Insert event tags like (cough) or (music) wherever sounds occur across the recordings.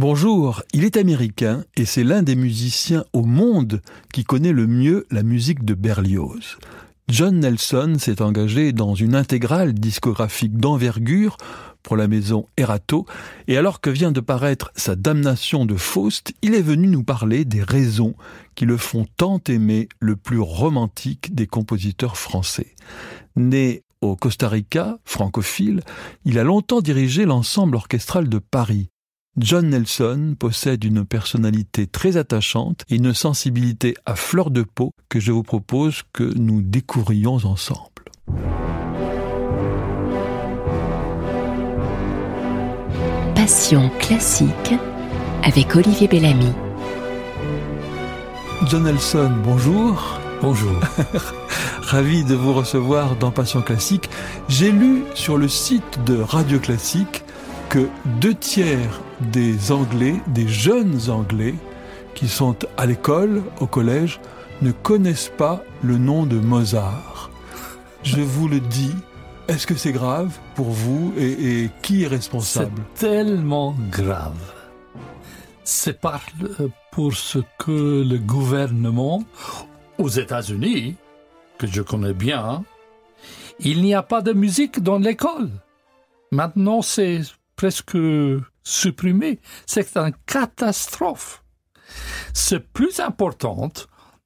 Bonjour, il est américain et c'est l'un des musiciens au monde qui connaît le mieux la musique de Berlioz. John Nelson s'est engagé dans une intégrale discographique d'envergure pour la maison Erato, et alors que vient de paraître sa damnation de Faust, il est venu nous parler des raisons qui le font tant aimer le plus romantique des compositeurs français. Né au Costa Rica, francophile, il a longtemps dirigé l'ensemble orchestral de Paris. John Nelson possède une personnalité très attachante et une sensibilité à fleur de peau que je vous propose que nous découvrions ensemble. Passion classique avec Olivier Bellamy. John Nelson, bonjour. Bonjour. (laughs) Ravi de vous recevoir dans Passion classique. J'ai lu sur le site de Radio Classique que deux tiers des Anglais, des jeunes Anglais, qui sont à l'école, au collège, ne connaissent pas le nom de Mozart. Je vous le dis, est-ce que c'est grave pour vous et, qui est responsable? C'est tellement grave. C'est par, pour ce que le gouvernement aux États-Unis, que je connais bien, il n'y a pas de musique dans l'école. Maintenant, c'est presque supprimé. C'est une catastrophe. C'est plus important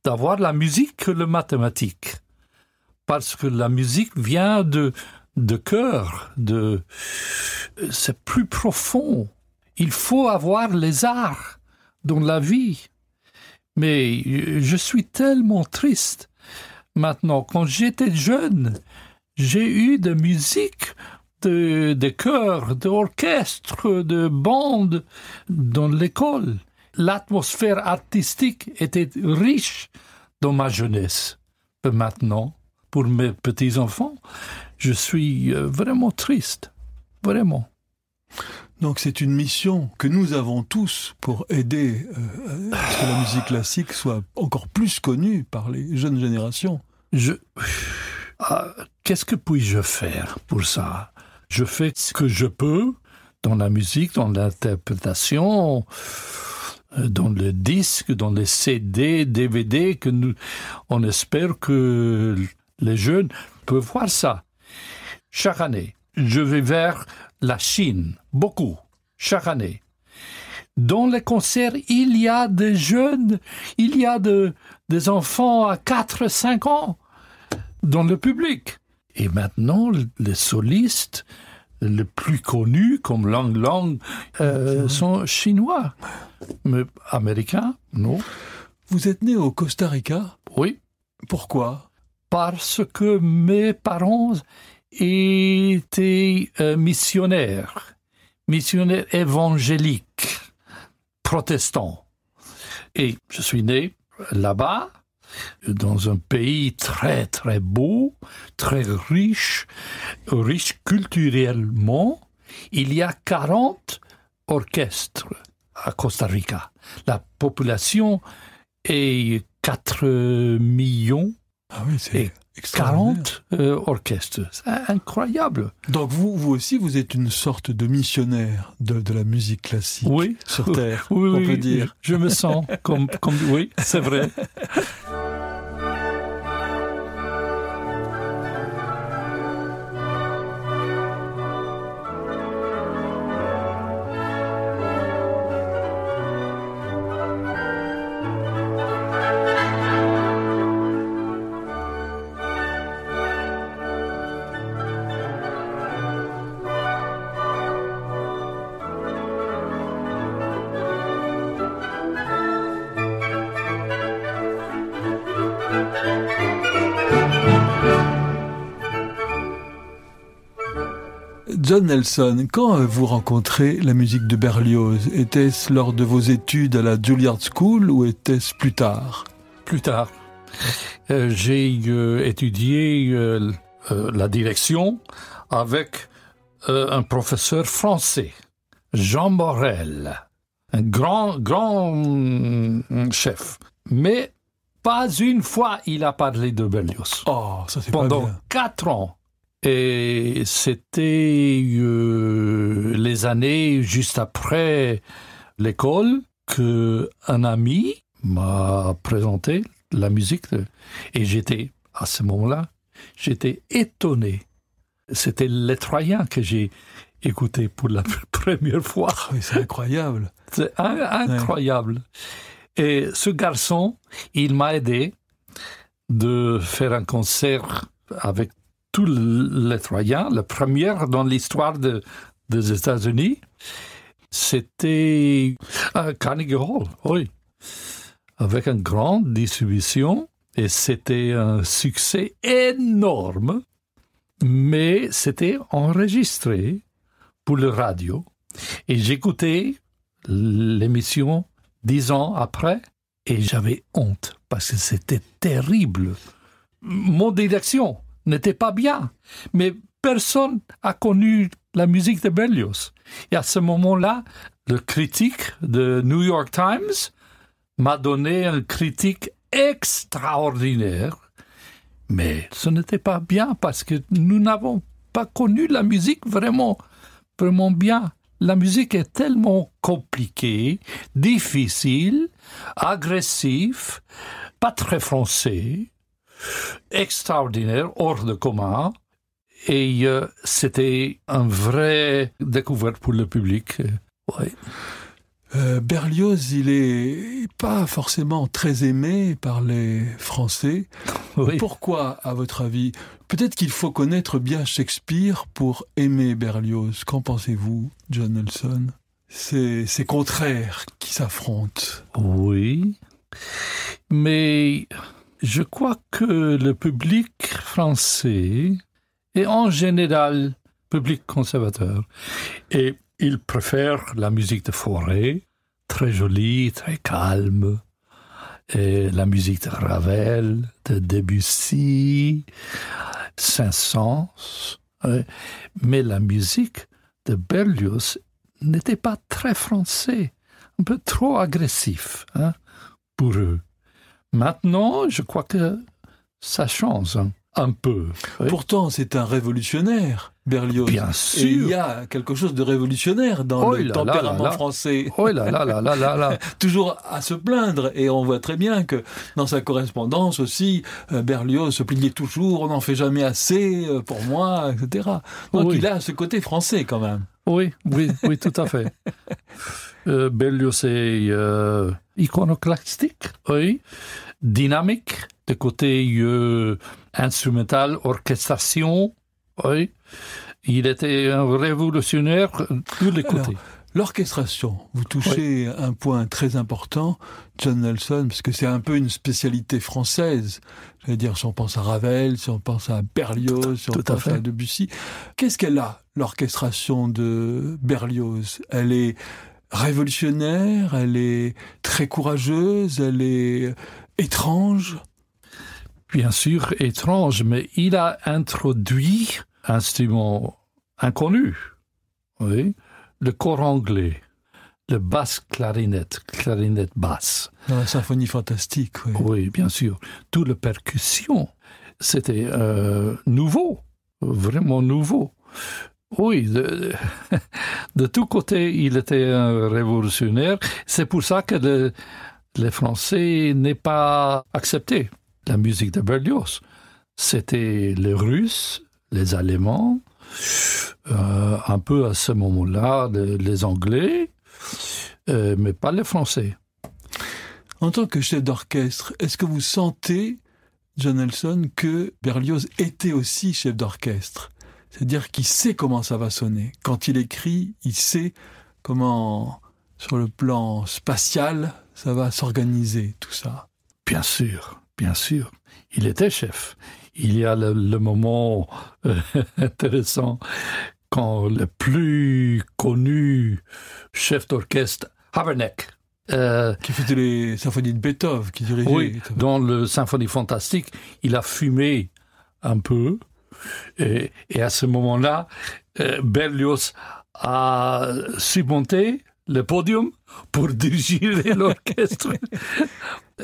d'avoir la musique que le mathématique. Parce que la musique vient de, de cœur, de, c'est plus profond. Il faut avoir les arts dans la vie. Mais je suis tellement triste. Maintenant, quand j'étais jeune, j'ai eu de musique, de, de chœurs, d'orchestres, de bandes dans l'école. L'atmosphère artistique était riche dans ma jeunesse. Mais maintenant, pour mes petits-enfants, je suis vraiment triste. Vraiment. Donc c'est une mission que nous avons tous pour aider euh, à ce que la musique classique soit encore plus connue par les jeunes générations. Je... Ah, Qu'est-ce que puis-je faire pour ça? Je fais ce que je peux dans la musique, dans l'interprétation, dans le disque, dans les CD, DVD, que nous, on espère que les jeunes peuvent voir ça. Chaque année, je vais vers la Chine, beaucoup, chaque année. Dans les concerts, il y a des jeunes, il y a de, des enfants à 4-5 ans dans le public. Et maintenant, les solistes les plus connus, comme Lang Lang, euh, sont chinois. Mais américains, non. Vous êtes né au Costa Rica Oui. Pourquoi? Parce que mes parents était euh, missionnaire, missionnaire évangélique, protestant. Et je suis né là-bas, dans un pays très très beau, très riche, riche culturellement. Il y a 40 orchestres à Costa Rica. La population est 4 millions. Ah oui, c'est 40 euh, orchestres. C'est incroyable. Donc vous, vous aussi, vous êtes une sorte de missionnaire de, de la musique classique oui. sur Terre, oui, on oui, peut dire. Je me sens comme, comme oui, c'est vrai. (laughs) Nelson, quand vous rencontrez la musique de Berlioz Était-ce lors de vos études à la Juilliard School ou était-ce plus tard? Plus tard. Euh, J'ai euh, étudié euh, la direction avec un professeur français, Jean Morel, un grand, grand chef. Mais pas une fois il a parlé de Berlioz. Oh, ça c'est Pendant quatre ans. Et c'était euh, les années juste après l'école que un ami m'a présenté la musique et j'étais à ce moment-là, j'étais étonné. C'était les Troyens que j'ai écouté pour la (laughs) première fois. Ah c'est incroyable. C'est in- incroyable. Et ce garçon, il m'a aidé de faire un concert avec tous les Troyens, la première dans l'histoire de- des États-Unis. C'était à Carnegie Hall, oui, avec une grande distribution. Et c'était un succès énorme, mais c'était enregistré pour le radio. Et j'écoutais l'émission dix ans après et j'avais honte parce que c'était terrible. Mon direction n'était pas bien, mais personne a connu la musique de Berlioz. Et à ce moment-là, le critique de New York Times m'a donné une critique extraordinaire, mais ce n'était pas bien parce que nous n'avons pas connu la musique vraiment, vraiment bien. La musique est tellement compliquée, difficile, agressif, pas très français, extraordinaire, hors de commun. Et euh, c'était un vrai découverte pour le public. Ouais. Euh, Berlioz, il est pas forcément très aimé par les Français. (laughs) Oui. Pourquoi, à votre avis? Peut-être qu'il faut connaître bien Shakespeare pour aimer Berlioz. Qu'en pensez-vous, John Nelson? C'est ces contraires qui s'affrontent. Oui, mais je crois que le public français est en général public conservateur et il préfère la musique de forêt, très jolie, très calme, et la musique de Ravel, de Debussy, Saint-Saëns, mais la musique de Berlioz n'était pas très français, un peu trop agressif hein, pour eux. Maintenant, je crois que ça change un peu. oui. Pourtant, c'est un révolutionnaire, Berlioz. Bien Et il sûr. y a quelque chose de révolutionnaire dans Oh le là tempérament là là. français. Oh là là là là là là. (laughs) Toujours à se plaindre. Et on voit très bien que dans sa correspondance aussi, euh, Berlioz se plaignait toujours, on n'en fait jamais assez euh, pour moi, etc. Donc Oui. il a ce côté français quand même. Oui, oui, oui, tout à fait. (laughs) Euh, Berlioz est euh, iconoclastique, oui, dynamique, de côté euh, instrumental, orchestration, oui. Il était un révolutionnaire de tous les Alors, côtés. L'orchestration, vous touchez un point très important, John Nelson, parce que c'est un peu une spécialité française. J'allais dire, si on pense à Ravel, si on pense à Berlioz, si on Tout à pense fait. à Debussy. Qu'est-ce qu'elle a, l'orchestration de Berlioz? Elle est révolutionnaire, elle est très courageuse, elle est étrange. Bien sûr, étrange, mais il a introduit un instrument inconnu, oui, le corps anglais, le basse clarinette, clarinette basse. Dans la symphonie fantastique, oui. Oui, bien sûr. Tout le percussion, c'était euh, nouveau, vraiment nouveau. Oui, de, (laughs) de tous côtés, il était un révolutionnaire. C'est pour ça que le- les Français n'ont pas accepté la musique de Berlioz. C'était les Russes, les Allemands, euh, un peu à ce moment-là, les, les Anglais, euh, mais pas les Français. En tant que chef d'orchestre, est-ce que vous sentez, John Nelson, que Berlioz était aussi chef d'orchestre? C'est-à-dire qu'il sait comment ça va sonner. Quand il écrit, il sait comment, sur le plan spatial, ça va s'organiser, tout ça. Bien sûr, bien sûr. Il était chef. Il y a le, le moment euh, (laughs) intéressant quand le plus connu chef d'orchestre, Haberneck, euh, Qui faisait les symphonies de Beethoven, qui dirigeait. oui, dans le Symphonie Fantastique, il a fumé un peu. Et, et à ce moment-là, euh, Berlioz a surmonté le podium pour (laughs) diriger l'orchestre.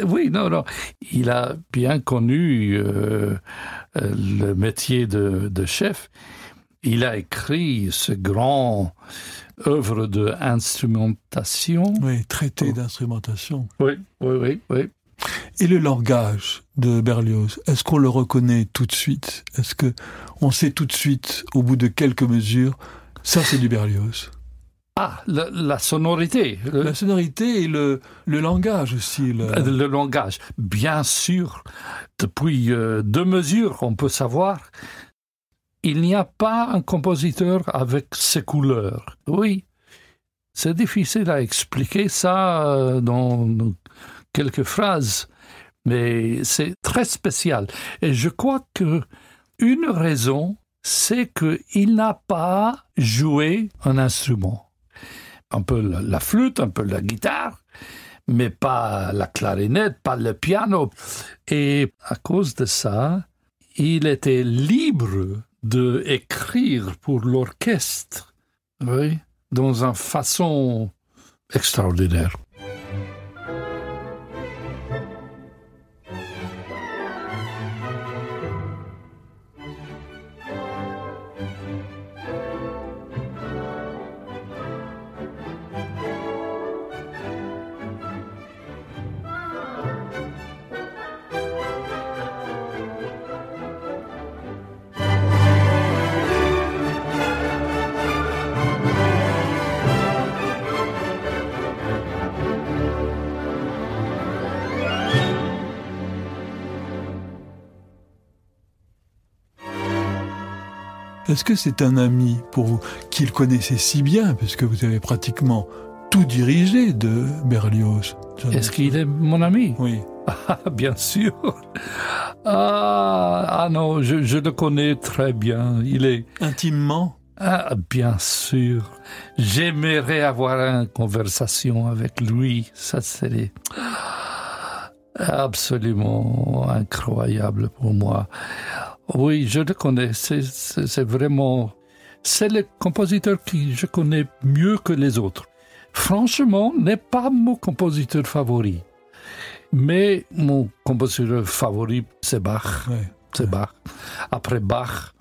oui, non, non. Il a bien connu euh, euh, le métier de, de chef. Il a écrit ce grand œuvre d'instrumentation. Oui, traité Oh. d'instrumentation. Oui, oui, oui, oui. Et le langage de Berlioz, est-ce qu'on le reconnaît tout de suite? Est-ce que on sait tout de suite, au bout de quelques mesures, ça c'est du Berlioz? Ah, la, la sonorité, le, La sonorité et le, le langage aussi. le- le langage. Bien sûr, depuis euh, deux mesures, on peut savoir, il n'y a pas un compositeur avec ses couleurs. Oui, c'est difficile à expliquer ça euh, dans, dans quelques phrases, mais c'est très spécial. Et je crois que une raison, c'est qu'il n'a pas joué un instrument. Un peu la, flûte, un peu la guitare, mais pas la clarinette, pas le piano. Et à cause de ça, il était libre de écrire pour l'orchestre, oui, dans une façon extraordinaire. Est-ce que c'est un ami pour vous qu'il connaissait si bien, puisque vous avez pratiquement tout dirigé de Berlioz Est-ce qu'il est mon ami? Oui. (laughs) Ah, bien sûr. Ah, ah non, je, je le connais très bien. Il est Intimement? Ah, bien sûr. J'aimerais avoir une conversation avec lui. Ça serait absolument incroyable pour moi. Oui, je le connais. C'est- vraiment, c'est le compositeur que je connais mieux que les autres. Franchement, n'est pas mon compositeur favori. Mais mon compositeur favori, c'est Bach. C'est Bach. Après Bach,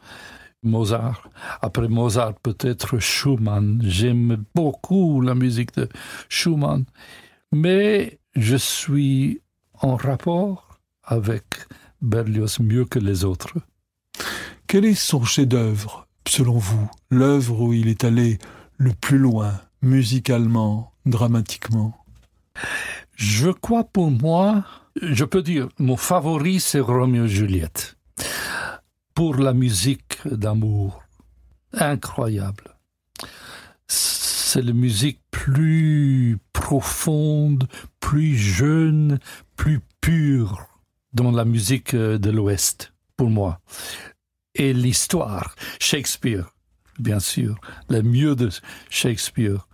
Mozart. Après Mozart, peut-être Schumann. J'aime beaucoup la musique de Schumann. Mais je suis en rapport avec Berlioz mieux que les autres. Quel est son chef-d'œuvre, selon vous L'œuvre où il est allé le plus loin, musicalement, dramatiquement? Je crois pour moi, je peux dire, mon favori, c'est Roméo et Juliette. Pour la musique d'amour. Incroyable. C'est la musique plus profonde, plus jeune, plus pure dans la musique euh, de l'Ouest, pour moi. Et l'histoire, Shakespeare, bien sûr, le mieux de Shakespeare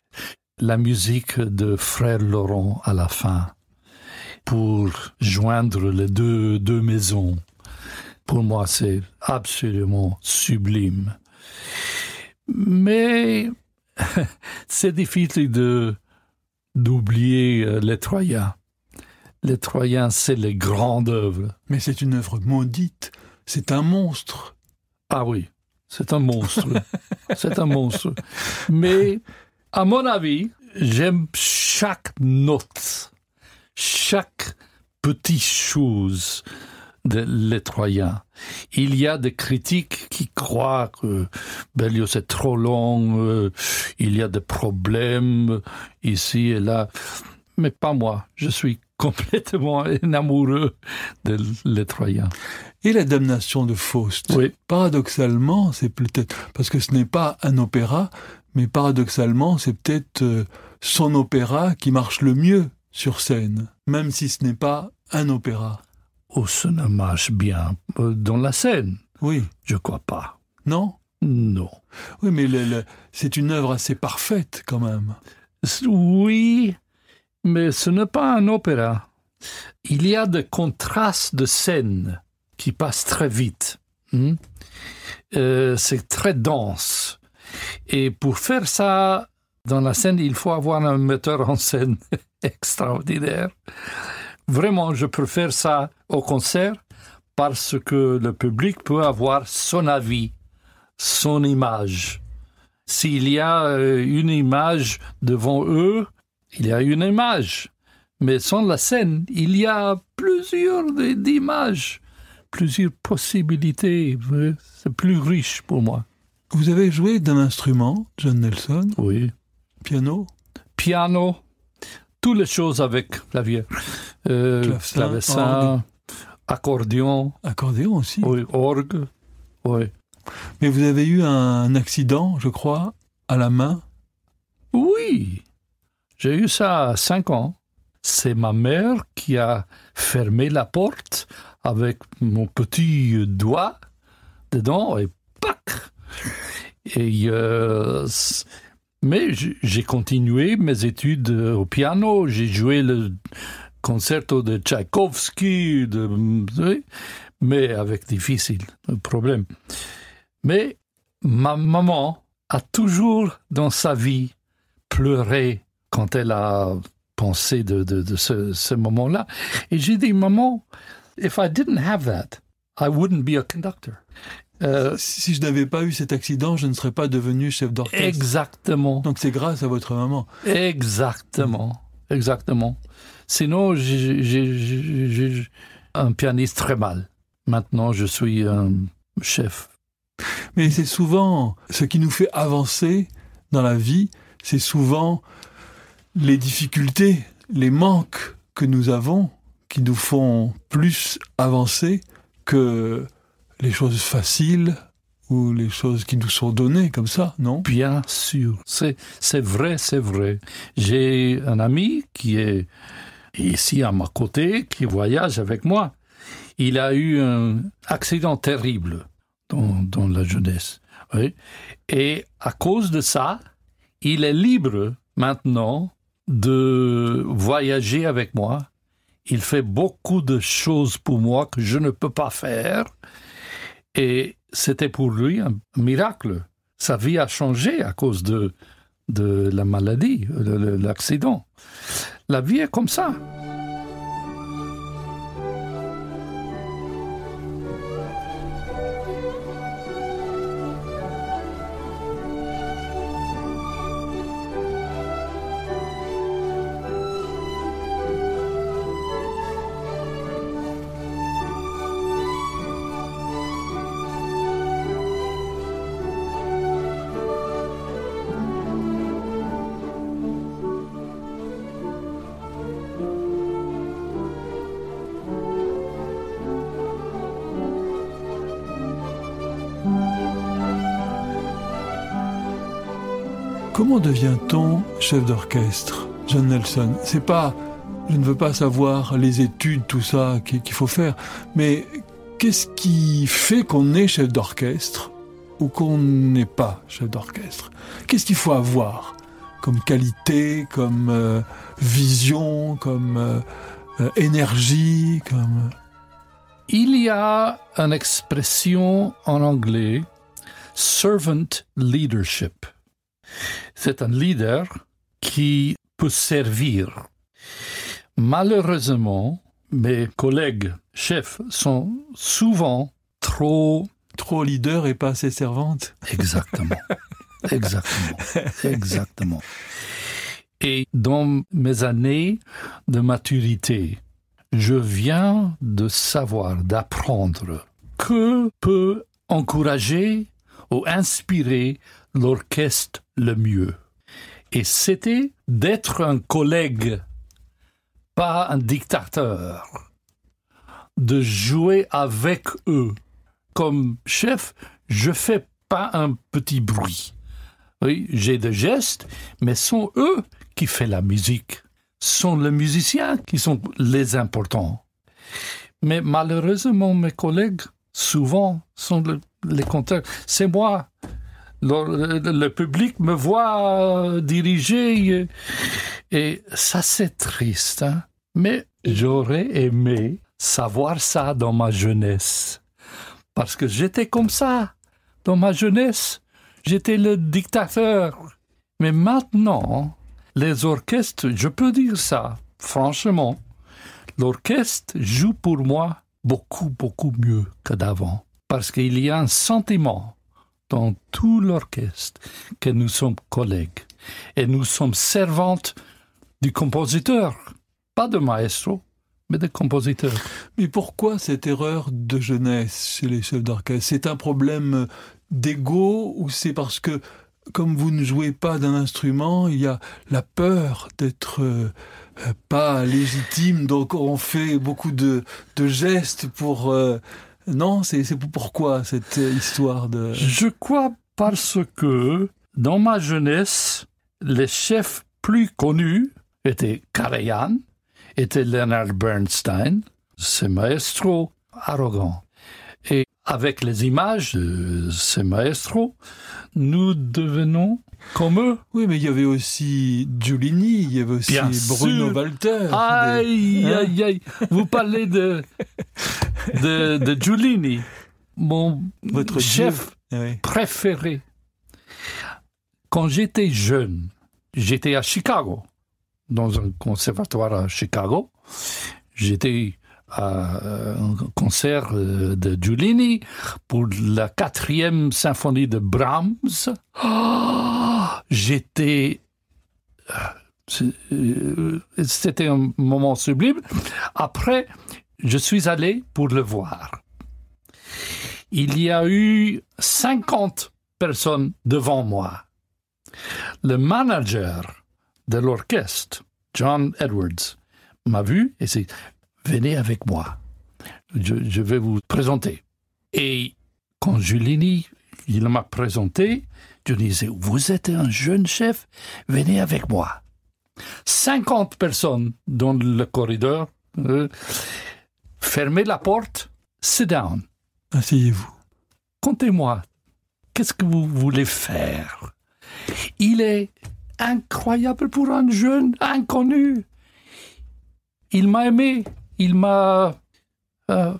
la musique de Frère Laurent à la fin pour joindre les deux, deux maisons. Pour moi, c'est absolument sublime. Mais (laughs) c'est difficile de d'oublier euh, les Troyens. Les Troyens, c'est les grandes œuvres. Mais c'est une œuvre maudite, c'est un monstre. Ah oui, c'est un monstre. (laughs) c'est un monstre. Mais, à mon avis, j'aime chaque note, chaque petite chose de les Troyens. Il y a des critiques qui croient que Berlioz est trop long, euh, il y a des problèmes ici et là. Mais pas moi. Je suis (laughs) complètement amoureux de les Troyens. Et la damnation de Faust Oui. Paradoxalement, c'est peut-être parce que ce n'est pas un opéra, mais paradoxalement, c'est peut-être euh, son opéra qui marche le mieux sur scène, même si ce n'est pas un opéra. Oh, ça ne marche bien euh, dans la scène. Oui, Je crois pas. non? Non. Oui, mais c'est une œuvre assez parfaite quand même. Oui, mais ce n'est pas un opéra. Il y a des contrastes de scène qui passent très vite. hmm? Euh, c'est très dense. Et pour faire ça dans la scène, il faut avoir un metteur en scène (laughs) extraordinaire. Vraiment, je préfère ça au concert parce que le public peut avoir son avis, son image. S'il y a euh, une image devant eux, il y a une image. Mais sans la scène, il y a plusieurs images, plusieurs possibilités. C'est plus riche pour moi. Vous avez joué d'un instrument, John Nelson Oui. Piano Piano, toutes les choses avec clavier. Euh, Clavecin, accordion, Accordéon aussi. oui, orgue. Oui. Mais vous avez eu un accident, je crois, à la main. Oui, j'ai eu ça à 5 ans. C'est ma mère qui a fermé la porte avec mon petit doigt dedans et pac Et euh, mais j'ai continué mes études au piano. J'ai joué le concerto de Tchaïkovski, mais avec difficile problème. Mais ma maman a toujours dans sa vie pleuré quand elle a pensé de, de, de ce, ce moment-là. Et j'ai dit, maman, if I didn't have that, I wouldn't be a conductor. Euh, Si je n'avais pas eu cet accident, je ne serais pas devenu chef d'orchestre. exactement, Donc c'est grâce à votre maman. exactement, exactement. Sinon, j'ai un pianiste très mal. Maintenant, je suis un chef. Mais c'est souvent ce qui nous fait avancer dans la vie, c'est souvent les difficultés, les manques que nous avons qui nous font plus avancer que les choses faciles ou les choses qui nous sont données comme ça, non? Bien sûr, c'est vrai, c'est vrai. J'ai un ami qui est ici à ma côté, qui voyage avec moi. Il a eu un accident terrible dans, dans la jeunesse. Et à cause de ça, il est libre maintenant de voyager avec moi. Il fait beaucoup de choses pour moi que je ne peux pas faire. Et c'était pour lui un miracle. Sa vie a changé à cause de, de la maladie, de, de l'accident. La vie est comme ça. Comment devient-on chef d'orchestre, John Nelson? C'est pas, je ne veux pas savoir les études, tout ça qu'il faut faire, mais qu'est-ce qui fait qu'on est chef d'orchestre ou qu'on n'est pas chef d'orchestre? Qu'est-ce qu'il faut avoir comme qualité, comme euh, vision, comme euh, euh, énergie, comme Il y a une expression en anglais, servant leadership. C'est un leader qui peut servir. Malheureusement, mes collègues chefs sont souvent trop trop leader et pas assez servante. Exactement. (laughs) Exactement. Exactement. Et dans mes années de maturité, je viens de savoir, d'apprendre que peut encourager ou inspirer l'orchestre le mieux. Et c'était d'être un collègue, pas un dictateur, de jouer avec eux. Comme chef, je fais pas un petit bruit. Oui, j'ai des gestes, mais sont eux qui font la musique. Sont les musiciens qui sont les importants. Mais malheureusement, mes collègues, souvent, sont le- les contraires. C'est moi. Le, public me voit euh, diriger et, et ça, c'est triste. hein. Mais j'aurais aimé savoir ça dans ma jeunesse. Parce que j'étais comme ça dans ma jeunesse. J'étais le dictateur. Mais maintenant, les orchestres, je peux dire ça, franchement, l'orchestre joue pour moi beaucoup, beaucoup mieux que d'avant. Parce qu'il y a un sentiment dans tout l'orchestre que nous sommes collègues. Et nous sommes servantes du compositeur, pas de maestro, mais de compositeur. Mais pourquoi cette erreur de jeunesse chez les chefs d'orchestre? C'est un problème d'ego ou c'est parce que comme vous ne jouez pas d'un instrument, il y a la peur d'être euh, pas légitime, donc on fait beaucoup de, gestes pour... Euh, non, c'est pourquoi cette histoire de... Je crois parce que dans ma jeunesse, les chefs plus connus étaient Karajan, était Leonard Bernstein, ce maestro arrogant. Et avec les images de ces maestros, nous devenons comme eux. Oui, mais il y avait aussi Giulini, il y avait aussi Bruno Walter. Aïe, hein aïe, aïe. Vous parlez de, de, de Giulini, mon Votre chef ah préféré. Quand j'étais jeune, j'étais à Chicago, dans un conservatoire à Chicago. J'étais à un concert euh, de Giulini pour la quatrième symphonie de Brahms. Oh, j'étais euh, euh, c'était un moment sublime. Après, je suis allé pour le voir. Il y a eu 50 personnes devant moi. Le manager de l'orchestre, John Edwards, m'a vu et s'est venez avec moi. Je, vais vous présenter. Et quand Julini, il m'a présenté, je disais, vous êtes un jeune chef, venez avec moi. 50 personnes dans le corridor, euh, fermez la porte, sit down. Asseyez-vous. Contez-moi, qu'est-ce que vous voulez faire? Il est incroyable pour un jeune inconnu. Il m'a aimé il m'a... Euh,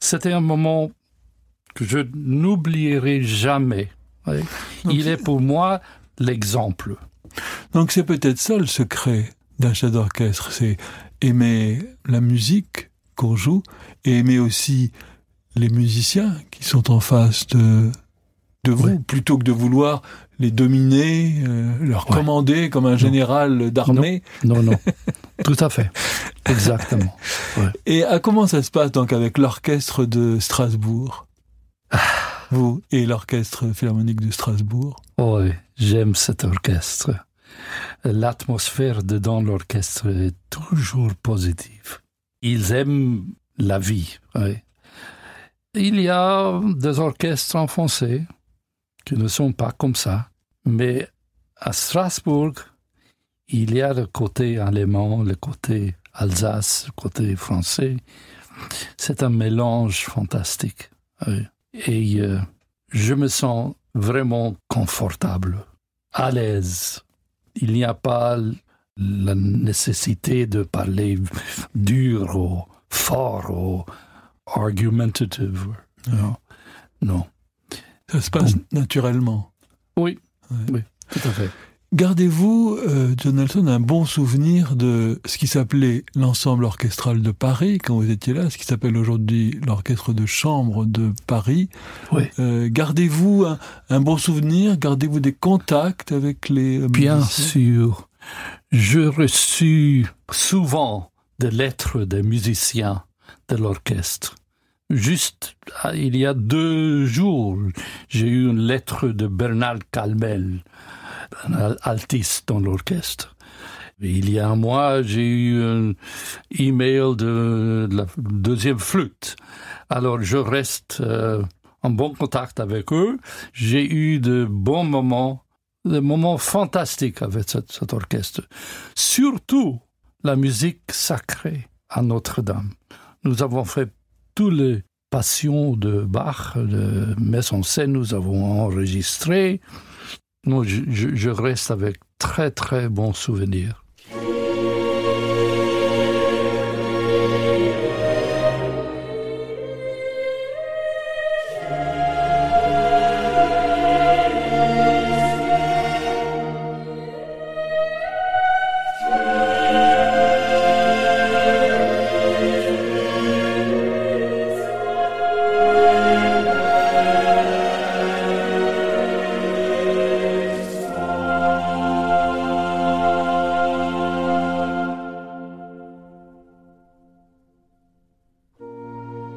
c'était un moment que je n'oublierai jamais. Il est pour moi l'exemple. Donc c'est peut-être ça le secret d'un chef d'orchestre, c'est aimer la musique qu'on joue et aimer aussi les musiciens qui sont en face de, de vous, plutôt que de vouloir les dominer, euh, leur commander comme un général d'armée. Non, non, tout à fait, exactement. (laughs) Et à comment ça se passe donc avec l'orchestre de Strasbourg? (sighs) Vous et l'orchestre philharmonique de Strasbourg Oui, j'aime cet orchestre. L'atmosphère dedans l'orchestre est toujours positive. Ils aiment la vie. Il y a des orchestres en français qui ne sont pas comme ça. Mais à Strasbourg, il y a le côté allemand, le côté Alsace, le côté français. C'est un mélange fantastique. Et euh, je me sens vraiment confortable, à l'aise. Il n'y a pas la nécessité de parler (laughs) dur ou fort ou argumentative. Non. non. Ça se passe naturellement. Oui, oui, tout à fait. Gardez-vous, euh, John Nelson, un bon souvenir de ce qui s'appelait l'ensemble orchestral de Paris quand vous étiez là, ce qui s'appelle aujourd'hui l'orchestre de chambre de Paris. Oui. Euh, gardez-vous un, bon souvenir, gardez-vous des contacts avec les Bien sûr. Je reçus souvent des lettres des musiciens de l'orchestre. Juste ah, il y a deux jours, j'ai eu une lettre de Bernard Calmel, un altiste dans l'orchestre. Il y a un mois, j'ai eu un email de la deuxième flûte. Alors je reste euh, en bon contact avec eux. J'ai eu de bons moments, des moments fantastiques avec cet orchestre. Surtout la musique sacrée à Notre-Dame. Nous avons fait tous les passions de Bach, de Messe en scène, nous avons enregistré. Non, je, je reste avec très très bons souvenirs.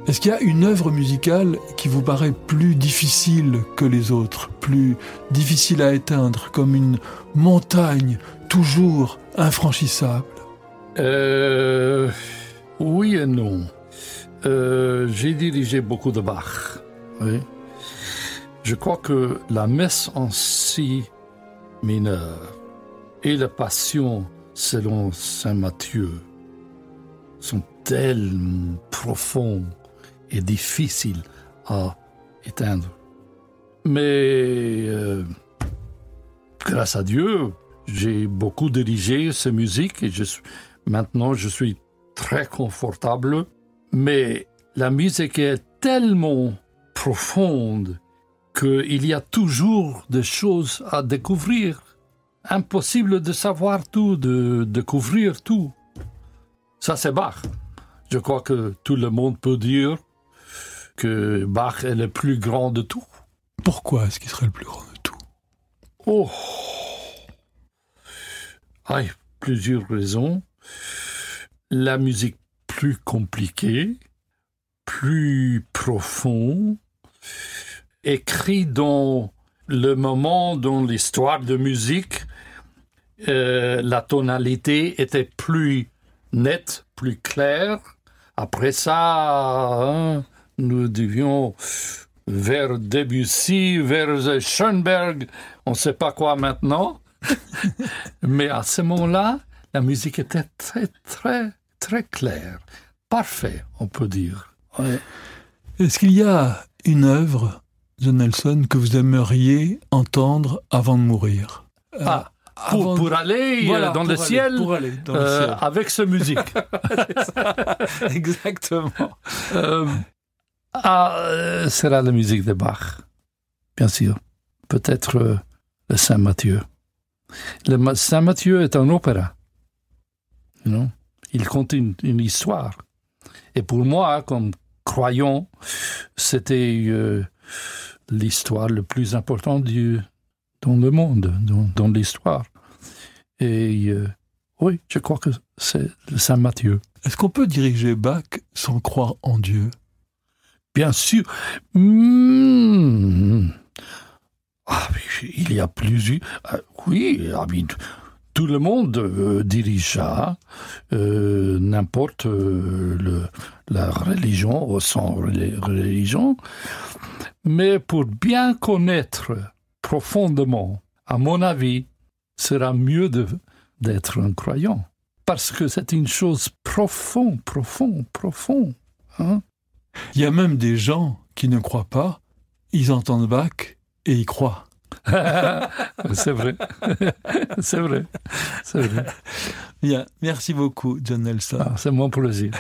Est-ce qu'il y a une œuvre musicale qui vous paraît plus difficile que les autres, plus difficile à éteindre, comme une montagne toujours infranchissable? Euh, Oui et non. Euh, j'ai dirigé beaucoup de Bach. Oui. Je crois que la messe en si mineur et la passion selon Saint Matthieu sont tellement profonds et difficiles à éteindre. Mais euh, grâce à Dieu, j'ai beaucoup dirigé ces musiques et je suis, maintenant je suis très confortable. Mais la musique est tellement profonde qu'il y a toujours des choses à découvrir. Impossible de savoir tout, de découvrir tout. Ça, c'est Bach. Je crois que tout le monde peut dire que Bach est le plus grand de tout. Pourquoi est-ce qu'il serait le plus grand de tout? Oh ah, plusieurs raisons. La musique plus compliquée, plus profond, écrit dans le moment dans l'histoire de musique, euh, la tonalité était plus nette, plus claire. Après ça, hein, nous devions vers Debussy, vers Schoenberg, on ne sait pas quoi maintenant. (laughs) Mais à ce moment-là, la musique était très, très, très claire. Parfait, on peut dire. Est-ce qu'il y a une œuvre de Nelson que vous aimeriez entendre avant de mourir? Euh, ah, pour, aller, euh, dans, le ciel, pour aller dans le euh, ciel avec ce musique. (laughs) Exactement. (laughs) ah, sera la musique de Bach, bien sûr. Peut-être le Saint Matthieu. Le Saint Matthieu est un opéra. You Il compte une, histoire. Et pour moi, comme croyant, c'était l'histoire le plus importante dans le monde, dans, l'histoire. Et euh, oui, je crois que c'est le Saint Matthieu. Est-ce qu'on peut diriger Bach sans croire en Dieu? Bien sûr. Mmh. Ah, il y a plusieurs. Euh, oui, ah, tout le monde euh, dirigea euh, n'importe euh, la religion ou sans religion. Mais pour bien connaître profondément, à mon avis, sera mieux d'être un croyant. Parce que c'est une chose profonde, profonde, profonde. Hein? Il y a même des gens qui ne croient pas, ils entendent Bach et ils croient. (laughs) c'est vrai. (laughs) c'est vrai. C'est vrai. Bien. Merci beaucoup, John Nelson. Ah, c'est mon plaisir.